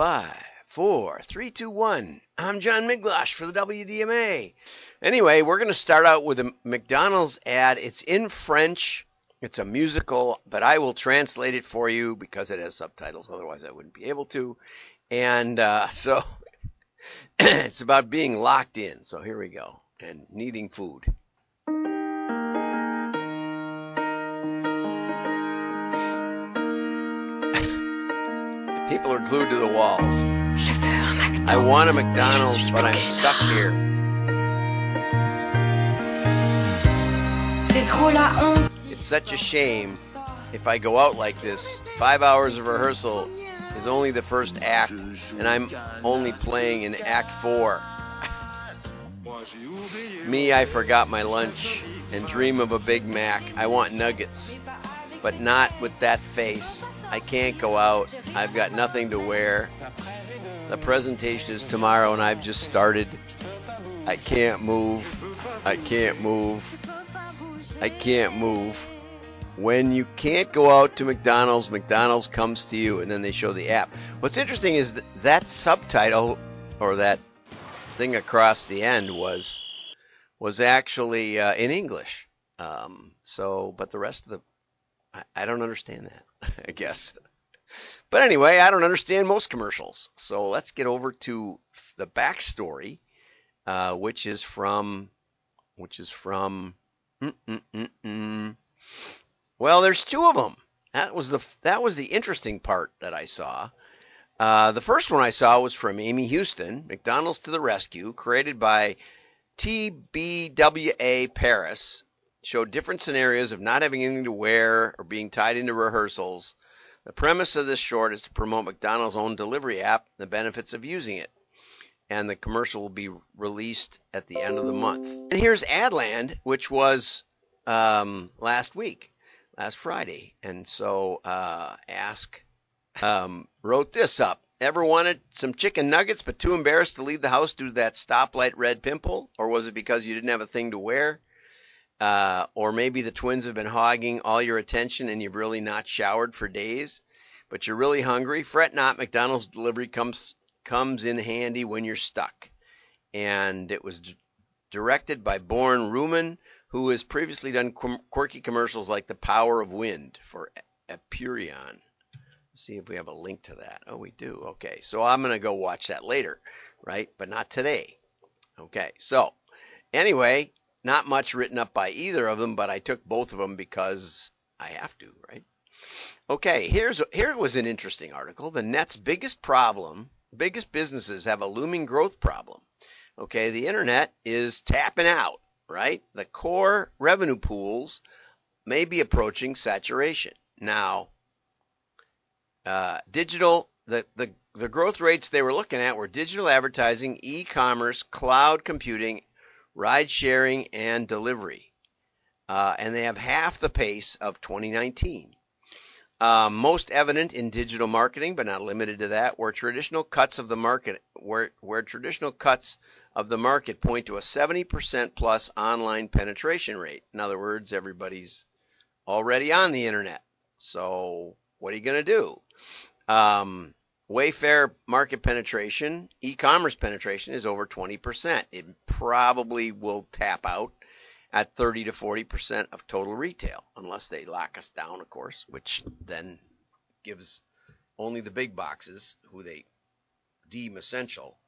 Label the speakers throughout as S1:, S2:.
S1: five, four, three, two, one. I'm John Miglautsch for the WDMA. Anyway, we're going to start out with a McDonald's ad. It's in French. It's a musical, but I will translate it for you because it has subtitles. Otherwise, I wouldn't be able to. And uh, so it's about being locked in. So here we go. And needing food. Glued to the walls. I want a McDonald's, but I'm stuck here. It's such a shame if I go out like this. Five hours of rehearsal is only the first act, and I'm only playing in Act Four. Me, I forgot my lunch and dream of a Big Mac. I want nuggets, but not with that face. I can't go out. I've got nothing to wear. The presentation is tomorrow and I've just started. I can't move. I can't move. I can't move. When you can't go out to McDonald's, McDonald's comes to you and then they show the app. What's interesting is that, that subtitle or that thing across the end was was actually uh, in English. Um, so, but the rest of the I, I don't understand that. I guess. But anyway, I don't understand most commercials. So let's get over to the backstory, uh, which is from, which is from, mm-mm-mm-mm. well, there's two of them. That was the that was the interesting part that I saw. Uh, the first one I saw was from Amy Houston, McDonald's to the Rescue, created by TBWA Paris, showed different scenarios of not having anything to wear or being tied into rehearsals. The premise of this short is to promote McDonald's own delivery app, the benefits of using it. And the commercial will be released at the end of the month. And here's Adland, which was um, last week, last Friday. And so uh, Ask um, wrote this up. Ever wanted some chicken nuggets but too embarrassed to leave the house due to that stoplight red pimple? Or was it because you didn't have a thing to wear? Uh, or maybe the twins have been hogging all your attention and you've really not showered for days, but you're really hungry. Fret not, McDonald's delivery comes comes in handy when you're stuck. And it was d- directed by Born Ruman, who has previously done qu- quirky commercials like The Power of Wind for Apurion. Let's see if we have a link to that. Oh, we do. Okay, so I'm going to go watch that later, right? But not today. Okay, so anyway, not much written up by either of them, but I took both of them because I have to, right? Okay, here's here was an interesting article. The net's biggest problem, biggest businesses have a looming growth problem. Okay, the internet is tapping out, right? The core revenue pools may be approaching saturation. Now, uh, digital the, the the growth rates they were looking at were digital advertising, e-commerce, cloud computing, ride sharing, and delivery. Uh, and they have half the pace of 2019. Uh, most evident in digital marketing, but not limited to that, where traditional cuts of the market, where, where traditional cuts of the market point to a 70% plus online penetration rate. In other words, everybody's already on the internet. So what are you going to do? Um, Wayfair market penetration, e-commerce penetration is over 20%. It probably will tap out at 30 to 40% of total retail, unless they lock us down, of course, which then gives only the big boxes, who they deem essential,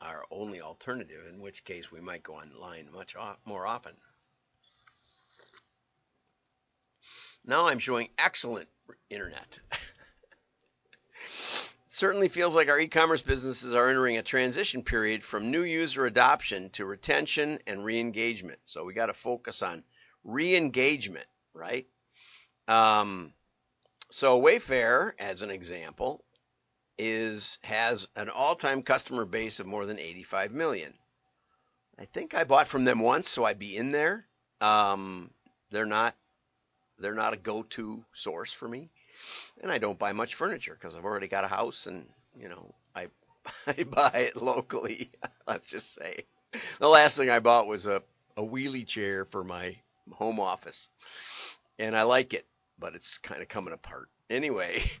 S1: our only alternative, in which case we might go online much more often. Now I'm showing excellent internet. certainly feels like our e-commerce businesses are entering a transition period from new user adoption to retention and re-engagement. So we got to focus on re-engagement, right? Um, so Wayfair, as an example, is has an all-time customer base of more than 85 million. I think I bought from them once, so I'd be in there. Um, they're not they're not a go-to source for me and I don't buy much furniture because I've already got a house and you know I I buy it locally. Let's just say the last thing I bought was a a wheelie chair for my home office, and I like it, but it's kind of coming apart anyway.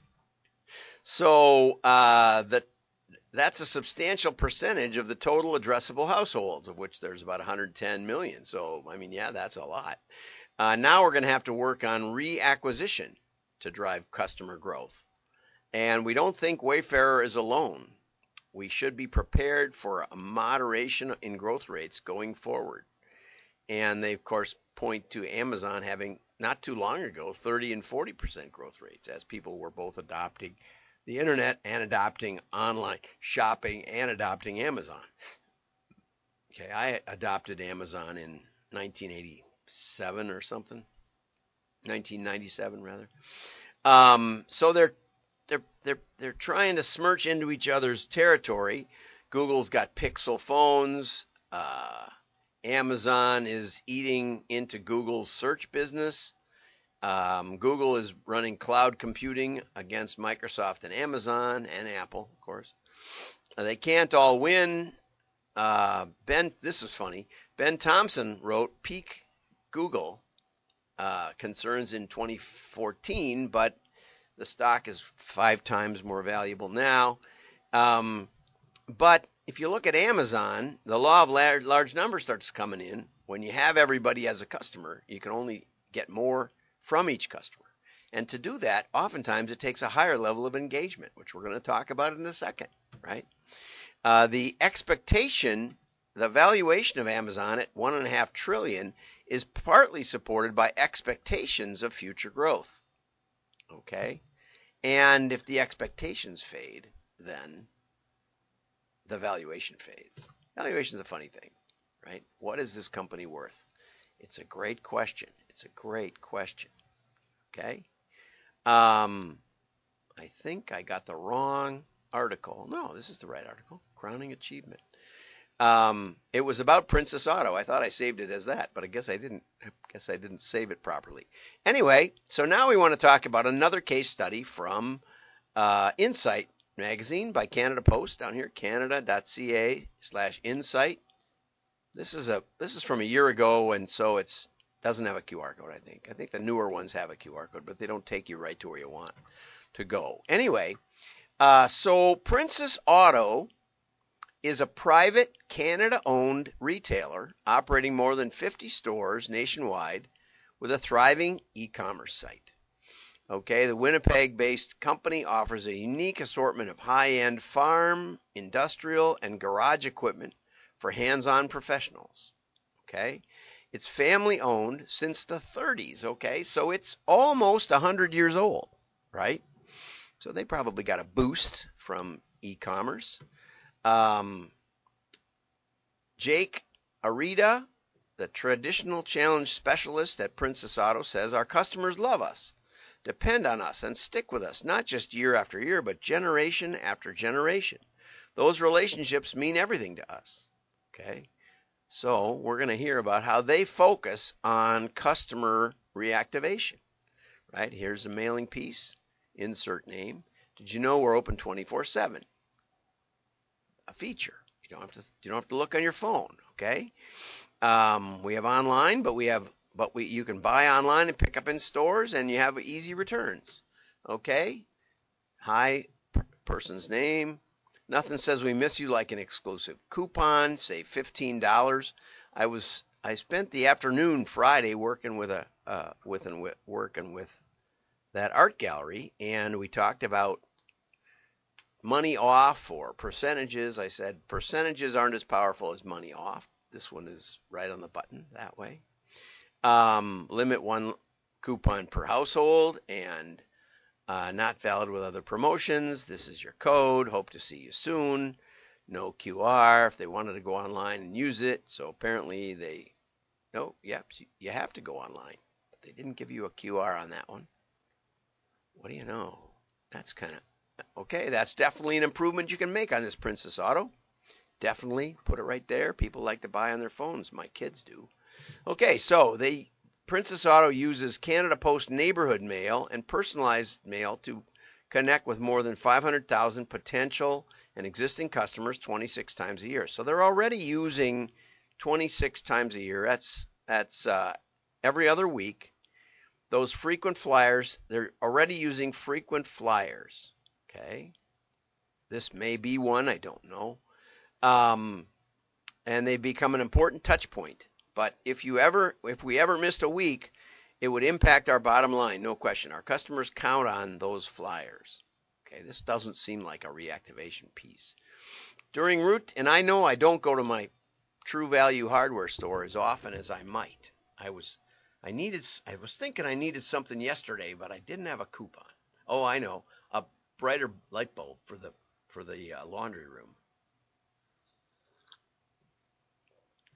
S1: So uh, the that's a substantial percentage of the total addressable households, of which there's about 110 million. So, I mean, yeah, that's a lot. Uh, now we're going to have to work on reacquisition to drive customer growth. And we don't think Wayfarer is alone. We should be prepared for a moderation in growth rates going forward. And they, of course, point to Amazon having not too long ago 30 and 40% growth rates as people were both adopting the internet and adopting online shopping and adopting Amazon. Okay, I adopted Amazon in 1987 or something, 1997 rather. Um, so they're they're they're they're trying to smirch into each other's territory. Google's got Pixel phones. Uh, Amazon is eating into Google's search business. Um, Google is running cloud computing against Microsoft and Amazon and Apple, of course. Uh, they can't all win. Uh, ben, this is funny. Ben Thompson wrote peak Google uh, concerns in 2014, but the stock is five times more valuable now. Um, but if you look at Amazon, the law of large, large numbers starts coming in. When you have everybody as a customer, you can only get more from each customer. And to do that, oftentimes it takes a higher level of engagement, which we're going to talk about in a second, right? Uh, the expectation, the valuation of Amazon at one and a half trillion is partly supported by expectations of future growth. Okay? And if the expectations fade, then the valuation fades. Valuation is a funny thing, right? What is this company worth? It's a great question. It's a great question. Okay. Um, I think I got the wrong article. No, this is the right article. Crowning achievement. Um, it was about Princess Auto. I thought I saved it as that, but I guess I didn't. I guess I didn't save it properly. Anyway, so now we want to talk about another case study from uh, Insight magazine by Canada Post down here, canada.ca slash insight. This is a this is from a year ago, and so it's doesn't have a QR code. I think I think the newer ones have a QR code, but they don't take you right to where you want to go. Anyway, uh, so Princess Auto is a private Canada-owned retailer operating more than 50 stores nationwide with a thriving e-commerce site. Okay, the Winnipeg based company offers a unique assortment of high end farm, industrial, and garage equipment for hands on professionals. Okay, it's family owned since the 30s. Okay, so it's almost 100 years old, right? So they probably got a boost from e commerce. Um, Jake Arida, the traditional challenge specialist at Princess Auto, says our customers love us depend on us and stick with us, not just year after year, but generation after generation. Those relationships mean everything to us. Okay? So we're going to hear about how they focus on customer reactivation. Right? Here's a mailing piece, insert name. Did you know we're open 24/7? A feature. You don't have to you don't have to look on your phone, okay? Um, we have online, but we have but we you can buy online and pick up in stores and you have easy returns. Okay? Hi person's name. Nothing says we miss you like an exclusive coupon, say $15. I was I spent the afternoon Friday working with a uh, with and with, working with that art gallery and we talked about money off or percentages. I said percentages aren't as powerful as money off. This one is right on the button that way. Um, limit one coupon per household and uh, not valid with other promotions. This is your code. Hope to see you soon. No QR if they wanted to go online and use it. So apparently they, no, yep, you have to go online. But they didn't give you a QR on that one. What do you know? That's kind of, okay, that's definitely an improvement you can make on this Princess Auto. Definitely put it right there. People like to buy on their phones. My kids do. Okay, so the Princess Auto uses Canada Post neighborhood mail and personalized mail to connect with more than 500,000 potential and existing customers 26 times a year. So they're already using 26 times a year. That's that's uh, every other week. Those frequent flyers, they're already using frequent flyers. Okay. This may be one, I don't know. Um, and they become an important touch point. But if you ever, if we ever missed a week, it would impact our bottom line, no question. Our customers count on those flyers. Okay, this doesn't seem like a reactivation piece. During route, and I know I don't go to my True Value hardware store as often as I might. I was, I needed, I was thinking I needed something yesterday, but I didn't have a coupon. Oh, I know, a brighter light bulb for the for the uh, laundry room.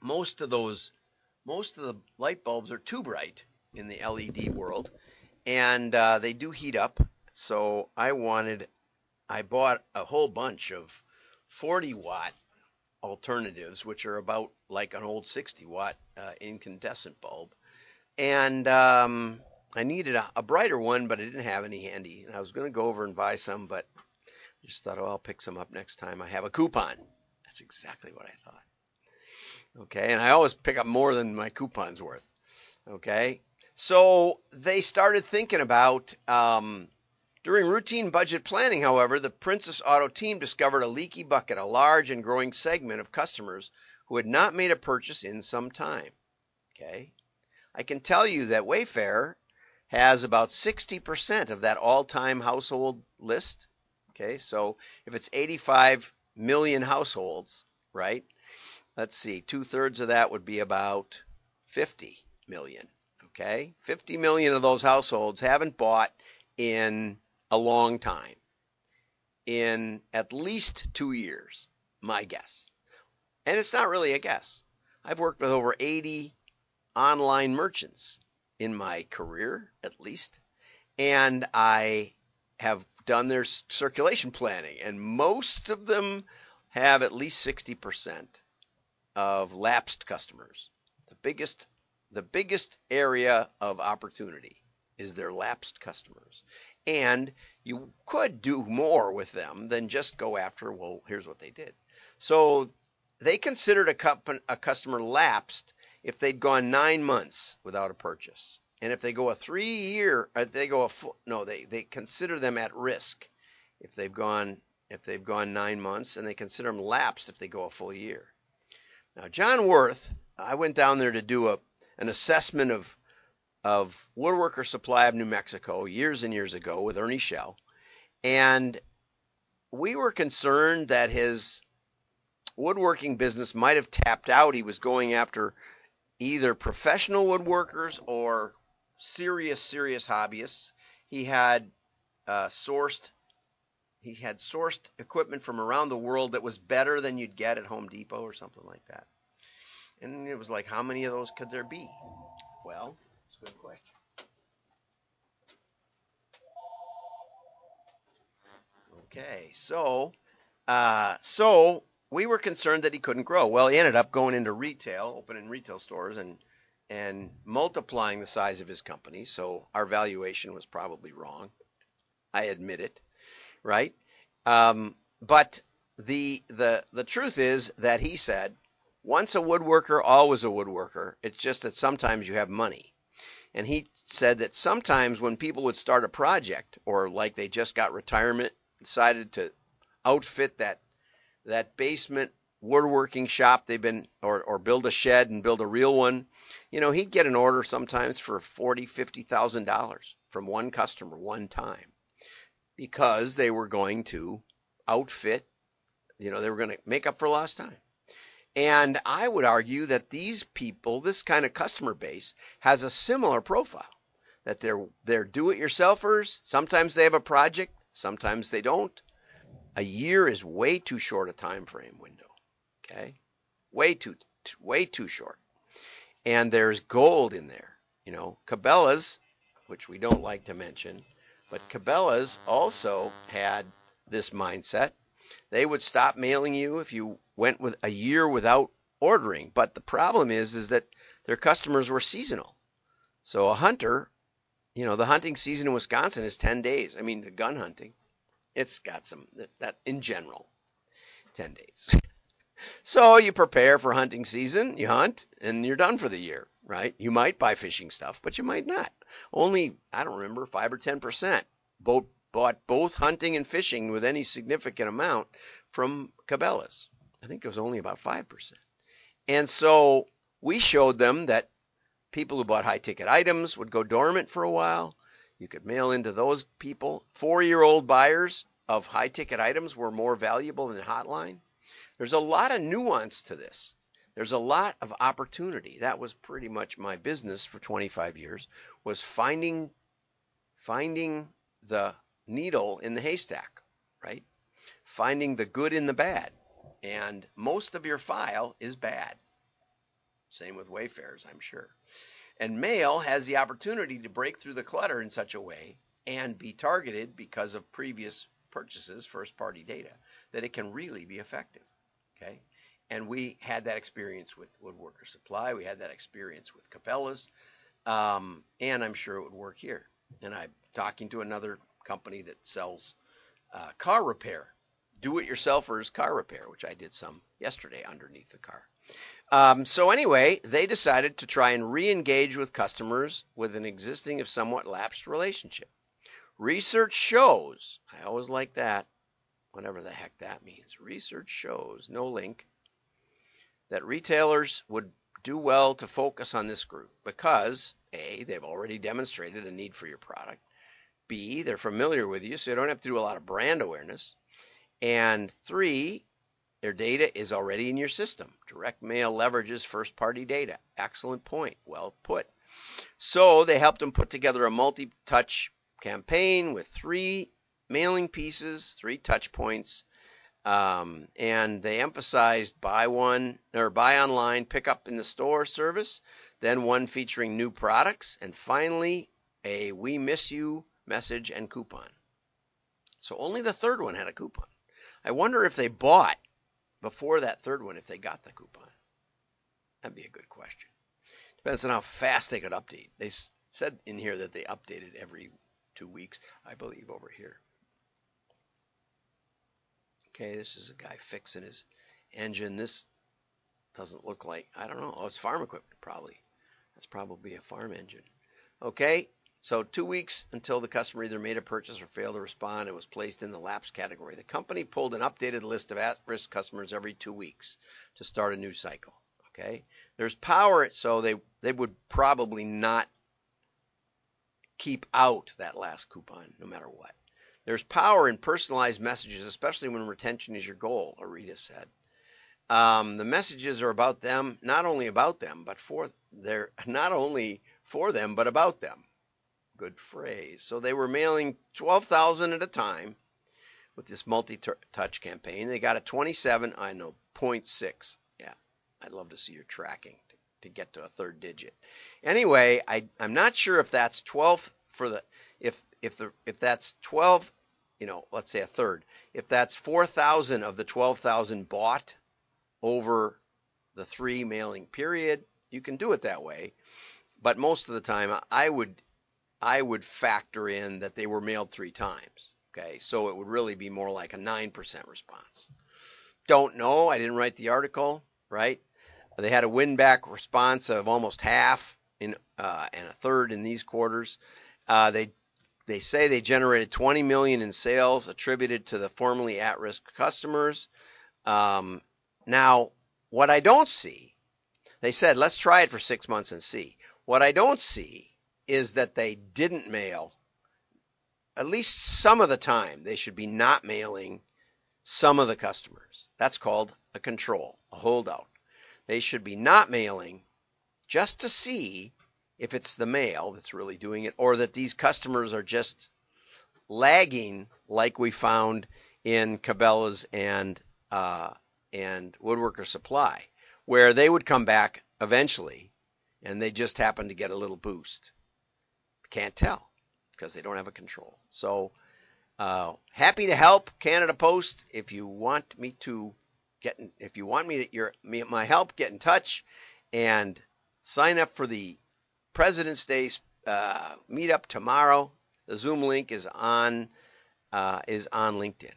S1: Most of those, most of the light bulbs are too bright in the LED world, and uh, they do heat up. So I wanted, I bought a whole bunch of 40 watt alternatives, which are about like an old 60 watt uh, incandescent bulb. And um, I needed a, a, brighter one, but I didn't have any handy. And I was going to go over and buy some, but I just thought, oh, I'll pick some up next time. I have a coupon. That's exactly what I thought. Okay, and I always pick up more than my coupon's worth. Okay, so they started thinking about um, during routine budget planning, however, the Princess Auto team discovered a leaky bucket, a large and growing segment of customers who had not made a purchase in some time. Okay. I can tell you that Wayfair has about 60% of that all time household list. Okay. So if it's 85 million households, right? Let's see, two thirds of that would be about 50 million. Okay, 50 million of those households haven't bought in a long time, in at least two years, my guess. And it's not really a guess. I've worked with over 80 online merchants in my career, at least, and I have done their circulation planning, and most of them have at least 60% of lapsed customers. The biggest the biggest area of opportunity is their lapsed customers. And you could do more with them than just go after, well, here's what they did. So they considered a, a customer lapsed if they'd gone nine months without a purchase. And if they go a three year, uh, they go a full, no, they, they consider them at risk if they've gone if they've gone nine months, and they consider them lapsed if they go a full year. Now, John Wirth, I went down there to do a an assessment of of woodworker supply of New Mexico years and years ago with Ernie Shell, and we were concerned that his woodworking business might have tapped out. He was going after either professional woodworkers or serious, serious hobbyists. He had uh, sourced he had sourced equipment from around the world that was better than you'd get at Home Depot or something like that. And it was like, how many of those could there be? Well, it's a good question. Okay, so uh, so we were concerned that he couldn't grow. Well, he ended up going into retail, opening retail stores, and and multiplying the size of his company. So our valuation was probably wrong. I admit it, right? Um, but the the the truth is that he said once a woodworker, always a woodworker. It's just that sometimes you have money. And he said that sometimes when people would start a project or like they just got retirement, decided to outfit that that basement woodworking shop they've been or, or build a shed and build a real one, you know, he'd get an order sometimes for forty, fifty thousand dollars from one customer one time because they were going to outfit, you know, they were going to make up for lost time. And I would argue that these people, this kind of customer base, has a similar profile. That they're they're do-it-yourselfers. Sometimes they have a project, sometimes they don't. A year is way too short a time frame window. Okay, way too way too short. And there's gold in there. You know, Cabela's, which we don't like to mention, but Cabela's also had this mindset. They would stop mailing you if you went with a year without ordering. But the problem is, is that their customers were seasonal. So a hunter, you know, the hunting season in Wisconsin is 10 days. I mean, the gun hunting, it's got some that in general, 10 days. so you prepare for hunting season, you hunt, and you're done for the year, right? You might buy fishing stuff, but you might not. Only, I don't remember, 5 or 10% boat bought both hunting and fishing with any significant amount from Cabela's. I think it was only about 5%. And so we showed them that people who bought high ticket items would go dormant for a while. You could mail into those people. Four year old buyers of high ticket items were more valuable than hotline. There's a lot of nuance to this. There's a lot of opportunity. That was pretty much my business for 25 years was finding finding the needle in the haystack, right? Finding the good in the bad. And most of your file is bad. Same with Wayfarers, I'm sure. And mail has the opportunity to break through the clutter in such a way and be targeted because of previous purchases, first party data, that it can really be effective. Okay. And we had that experience with Woodworker Supply. We had that experience with Cabela's. Um, and I'm sure it would work here. And I'm talking to another company that sells uh, car repair, do it yourselfers car repair, which I did some yesterday underneath the car. Um, so anyway, they decided to try and re-engage with customers with an existing, if somewhat lapsed relationship. Research shows, I always like that, whatever the heck that means. Research shows, no link, that retailers would do well to focus on this group because A, they've already demonstrated a need for your product. B, they're familiar with you, so you don't have to do a lot of brand awareness. And three, their data is already in your system. Direct mail leverages first party data. Excellent point. Well put. So they helped them put together a multi touch campaign with three mailing pieces, three touch points. Um, and they emphasized buy one or buy online, pick up in the store service, then one featuring new products, and finally a we miss you message and coupon. So only the third one had a coupon. I wonder if they bought before that third one if they got the coupon. That'd be a good question. Depends on how fast they could update. They said in here that they updated every two weeks, I believe, over here. Okay, this is a guy fixing his engine. This doesn't look like, I don't know. Oh, it's farm equipment, probably. That's probably a farm engine. Okay, so two weeks until the customer either made a purchase or failed to respond it was placed in the lapse category. The company pulled an updated list of at-risk customers every two weeks to start a new cycle. Okay, there's power, so they they would probably not keep out that last coupon no matter what. There's power in personalized messages, especially when retention is your goal, Arita said. Um, the messages are about them, not only about them, but for they're not only for them, but about them. Good phrase. So they were mailing 12,000 at a time with this multi-touch campaign. They got a 27, I know, 0.6. Yeah, I'd love to see your tracking to, to get to a third digit. Anyway, I, I'm not sure if that's 12 for the if if the if that's 12, you know, let's say a third. If that's 4,000 of the 12,000 bought over the three mailing period, you can do it that way. But most of the time, I would I would factor in that they were mailed three times. Okay, so it would really be more like a 9% response. Don't know. I didn't write the article, right? They had a win back response of almost half in uh, and a third in these quarters. Uh, they they say they generated 20 million in sales attributed to the formerly at-risk customers. Um, now, what I don't see, they said let's try it for six months and see. What I don't see is that they didn't mail at least some of the time they should be not mailing some of the customers. That's called a control, a holdout. They should be not mailing just to see if it's the mail that's really doing it or that these customers are just lagging like we found in Cabela's and uh, and Woodworker Supply, where they would come back eventually and they just happen to get a little boost. Can't tell because they don't have a control. So uh, happy to help Canada Post. If you want me to get, in, if you want me to, your me, my help, get in touch and sign up for the President's Day uh, meetup tomorrow. The Zoom link is on uh, is on LinkedIn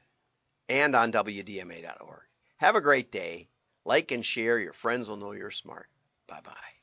S1: and on WDMA.org. Have a great day. Like and share. Your friends will know you're smart. Bye bye.